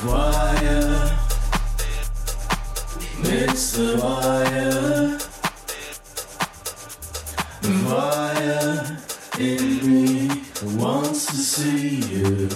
Fire, Mix the Fire The in me wants to see you.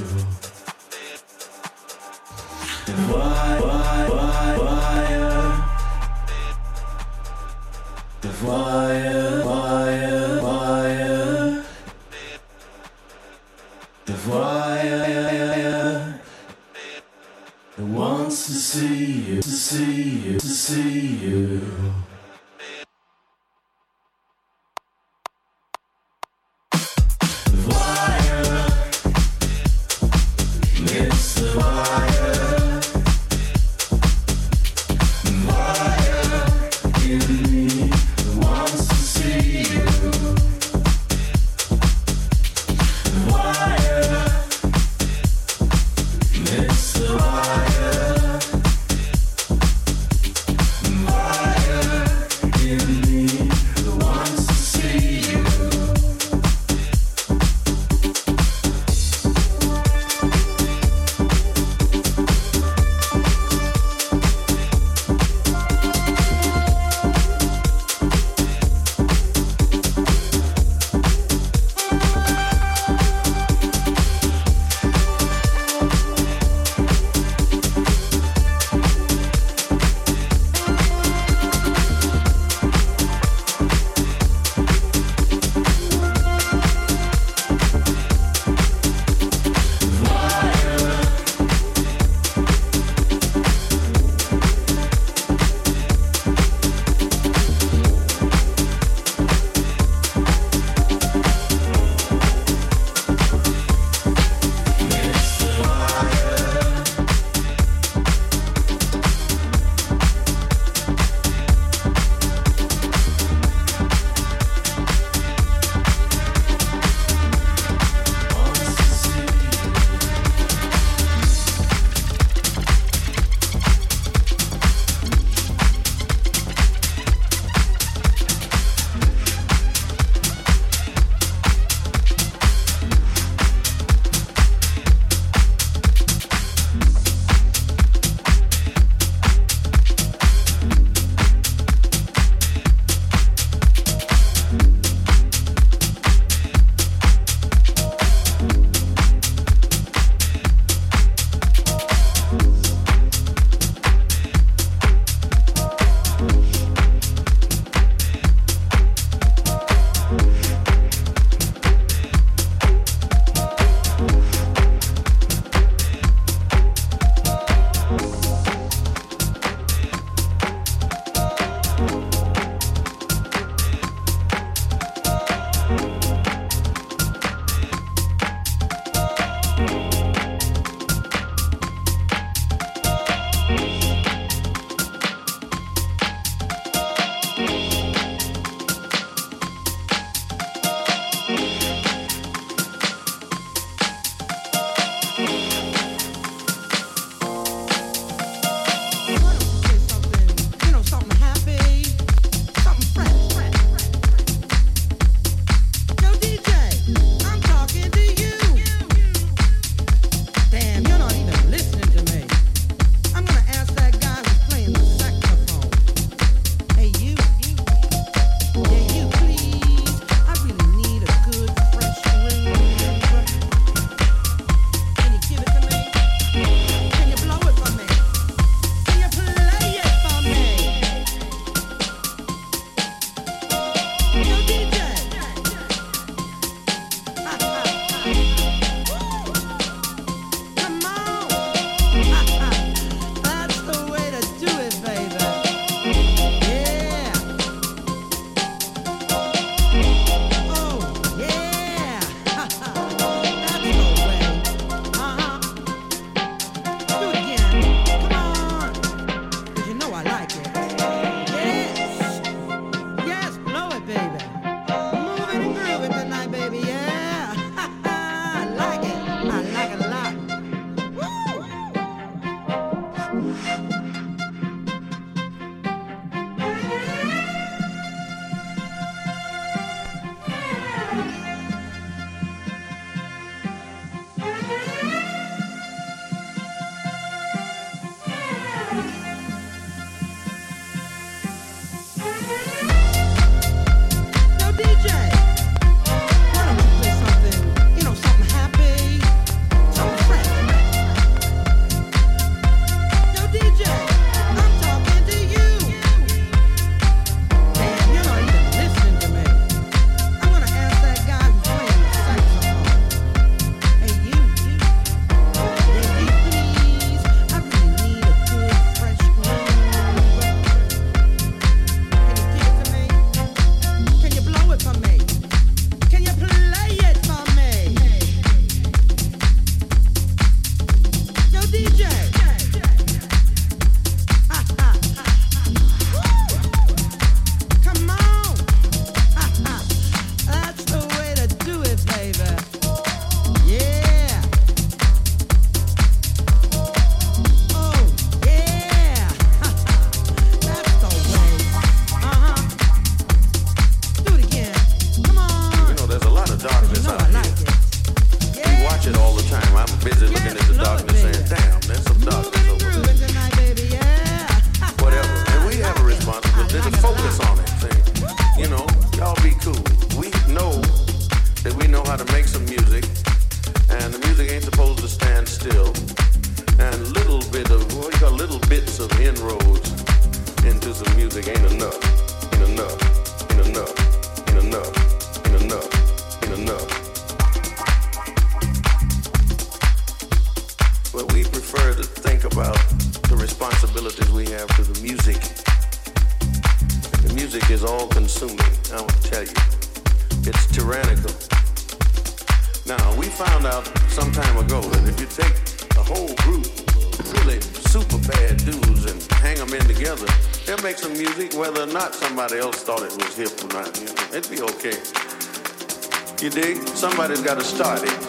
Somebody's got to start it.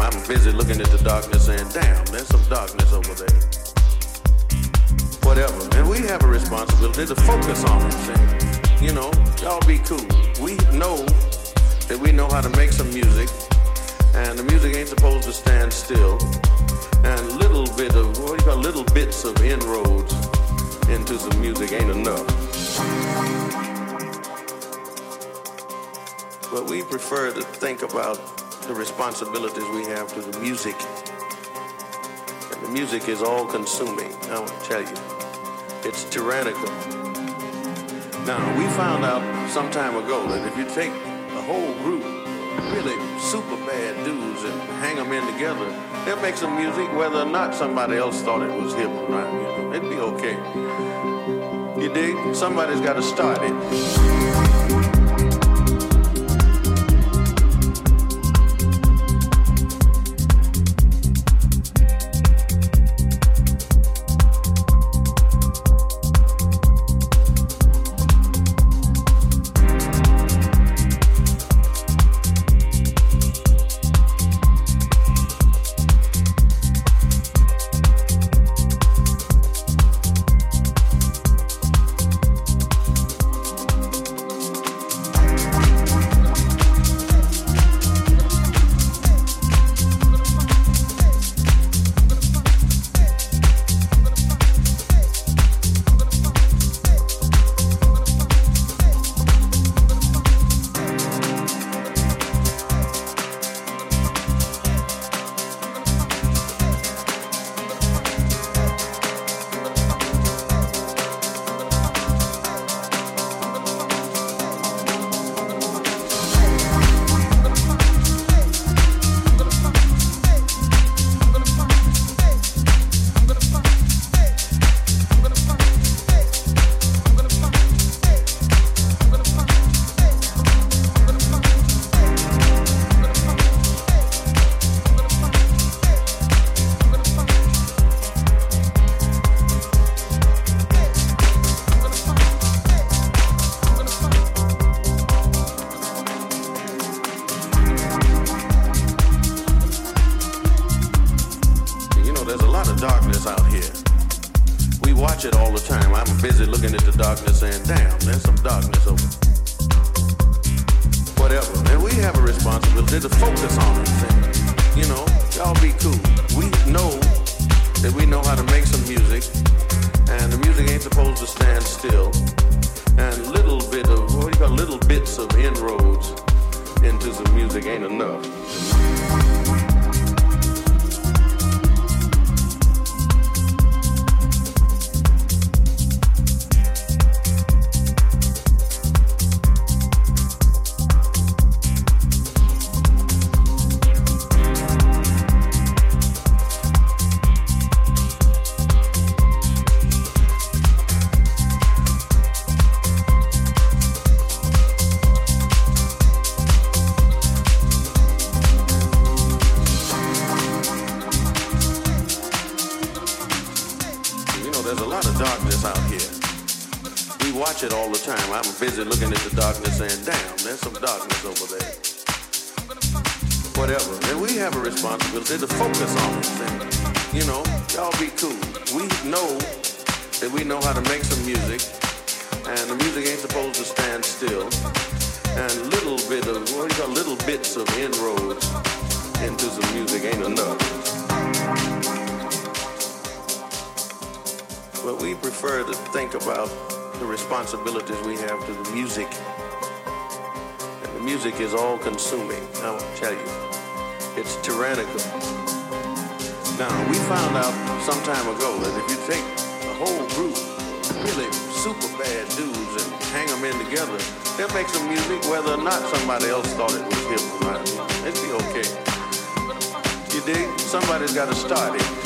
I'm busy looking at the darkness saying, damn, there's some darkness over there. Whatever. And we have a responsibility to focus on it. Saying, you know, y'all be cool. We know that we know how to make some music, and the music ain't supposed to stand still. And little bit of, what do you call, little bits of inroads into some music ain't enough. But we prefer to think about the responsibilities we have to the music. And the music is all consuming, I want to tell you. It's tyrannical. Now, we found out some time ago that if you take a whole group really super bad dudes and hang them in together, they'll make some music whether or not somebody else thought it was hip or not. You know, it'd be okay. You dig? Somebody's got to start it. busy looking at the darkness saying, damn, there's some darkness over there. Whatever. And we have a responsibility to focus on it. And, you know, y'all be cool. We know that we know how to make some music, and the music ain't supposed to stand still. And little bit of, you call little bits of inroads into some music ain't enough. But we prefer to think about responsibilities we have to the music. And the music is all consuming, I'll tell you. It's tyrannical. Now, we found out some time ago that if you take a whole group, really super bad dudes, and hang them in together, they'll make some music whether or not somebody else thought it was hip or not. It'd be okay. You dig? Somebody's got to start it.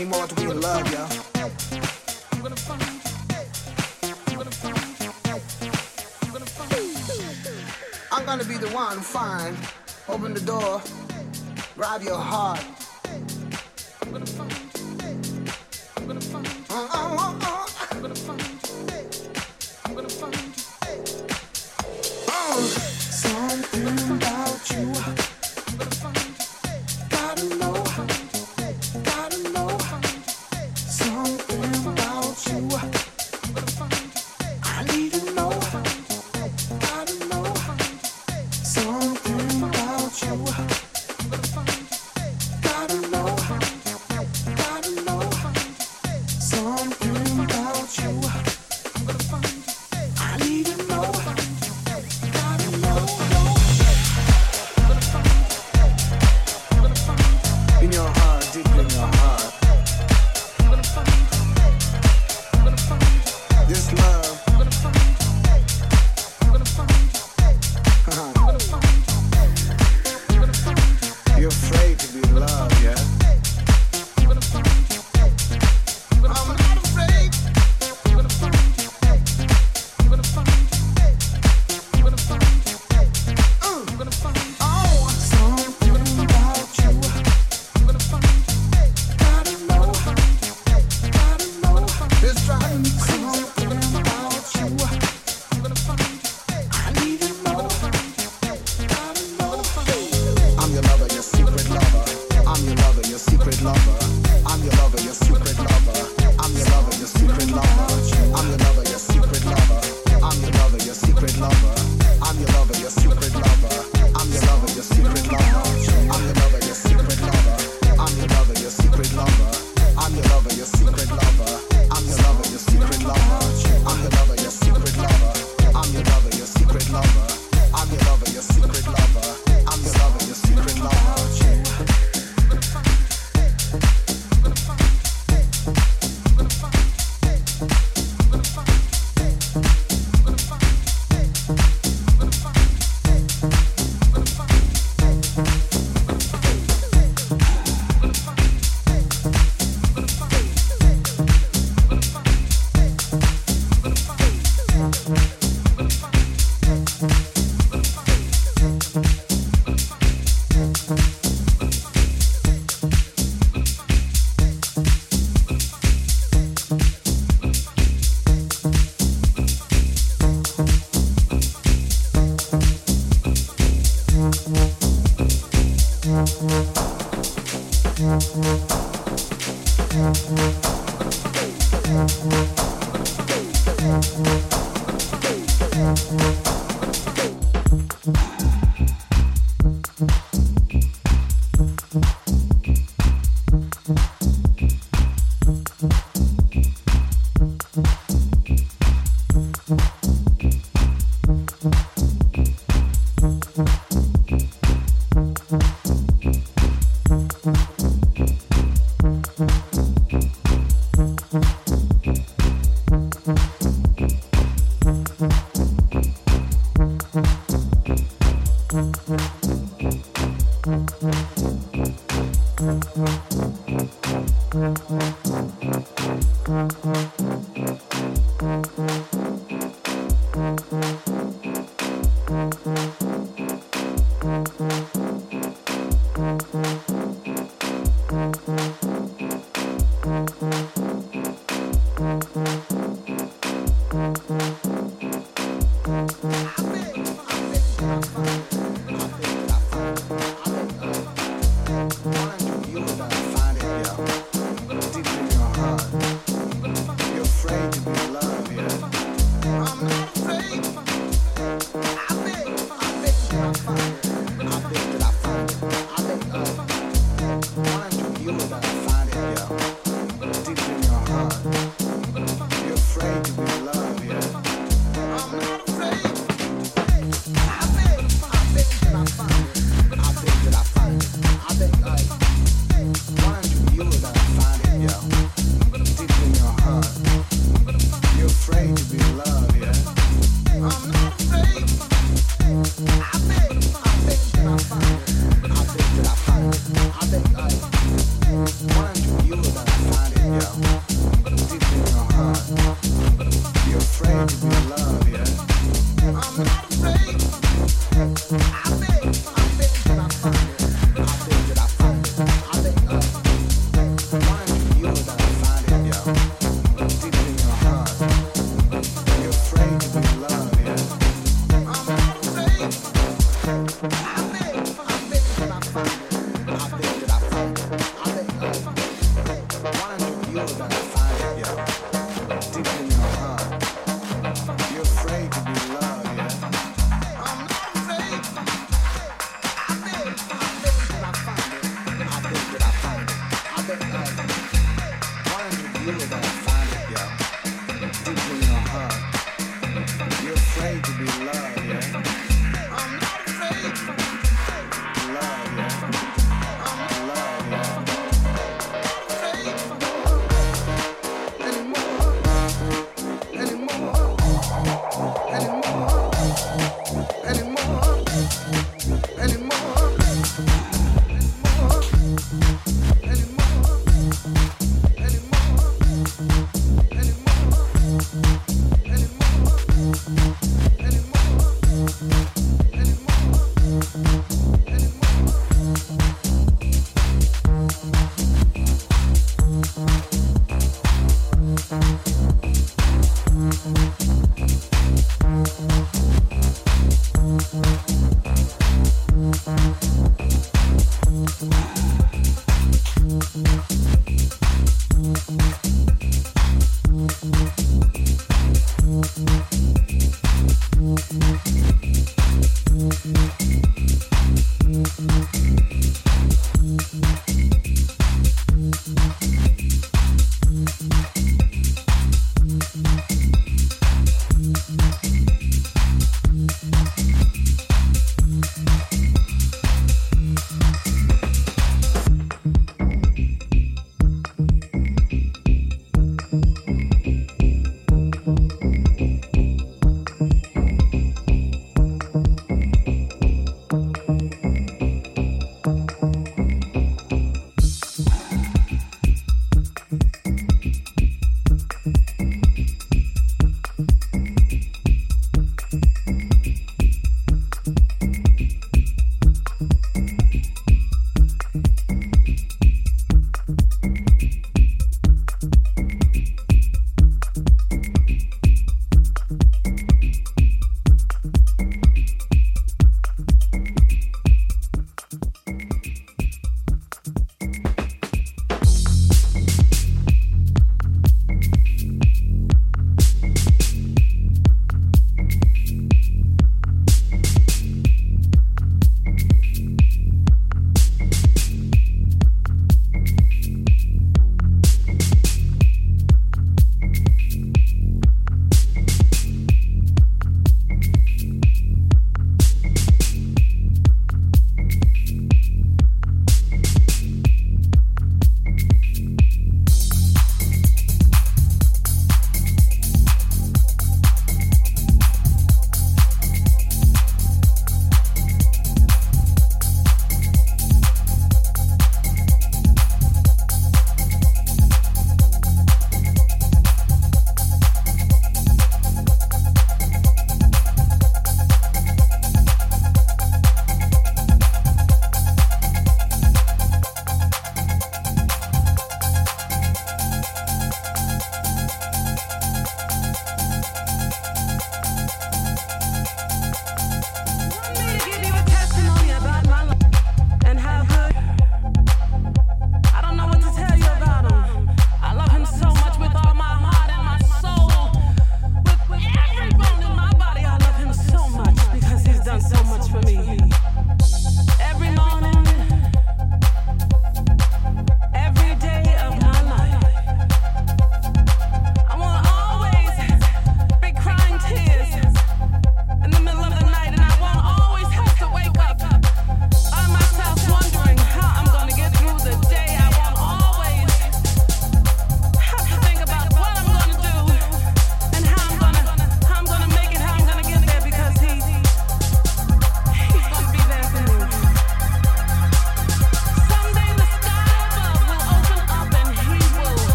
animal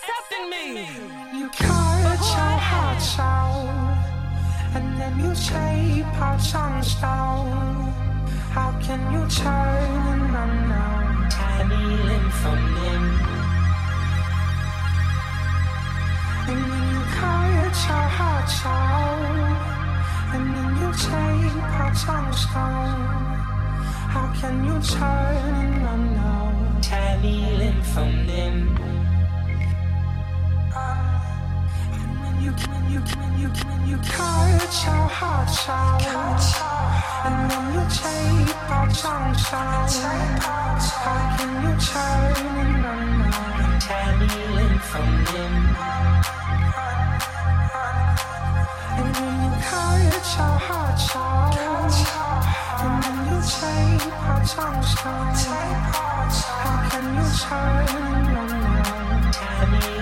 accepting me. You cut your heart out, and then you take parts on stone. How can you turn an unknown tiny limb from limb? And then you cut your heart out, and then you take parts on stone. How can you turn an unknown tiny limb from limb? You when you when you when you cut your heart out, and then you take parts on stone. How can you turn an unknown tiny limb from? And when you cut your heart out, and then you take parts on stone. How can you turn an unknown tiny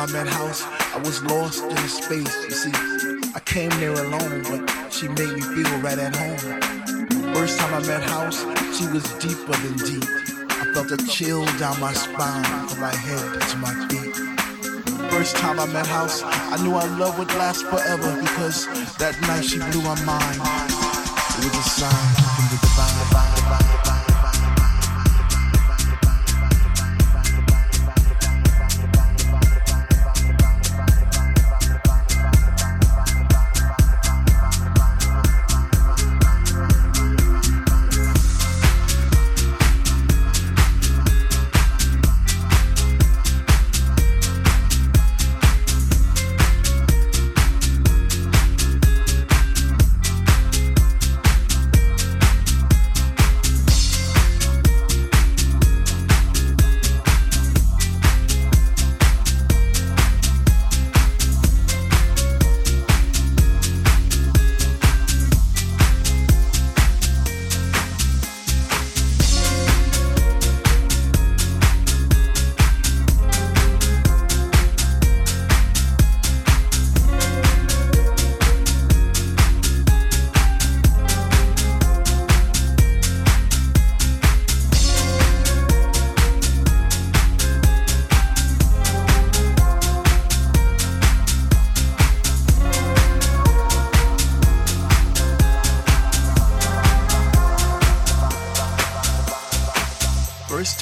I met House, I was lost in the space. You see, I came there alone, but she made me feel right at home. First time I met House, she was deeper than deep. I felt a chill down my spine from my head to my feet. First time I met House, I knew our love would last forever because that night she blew my mind. It was a sign from the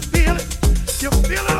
feel it? You feel it?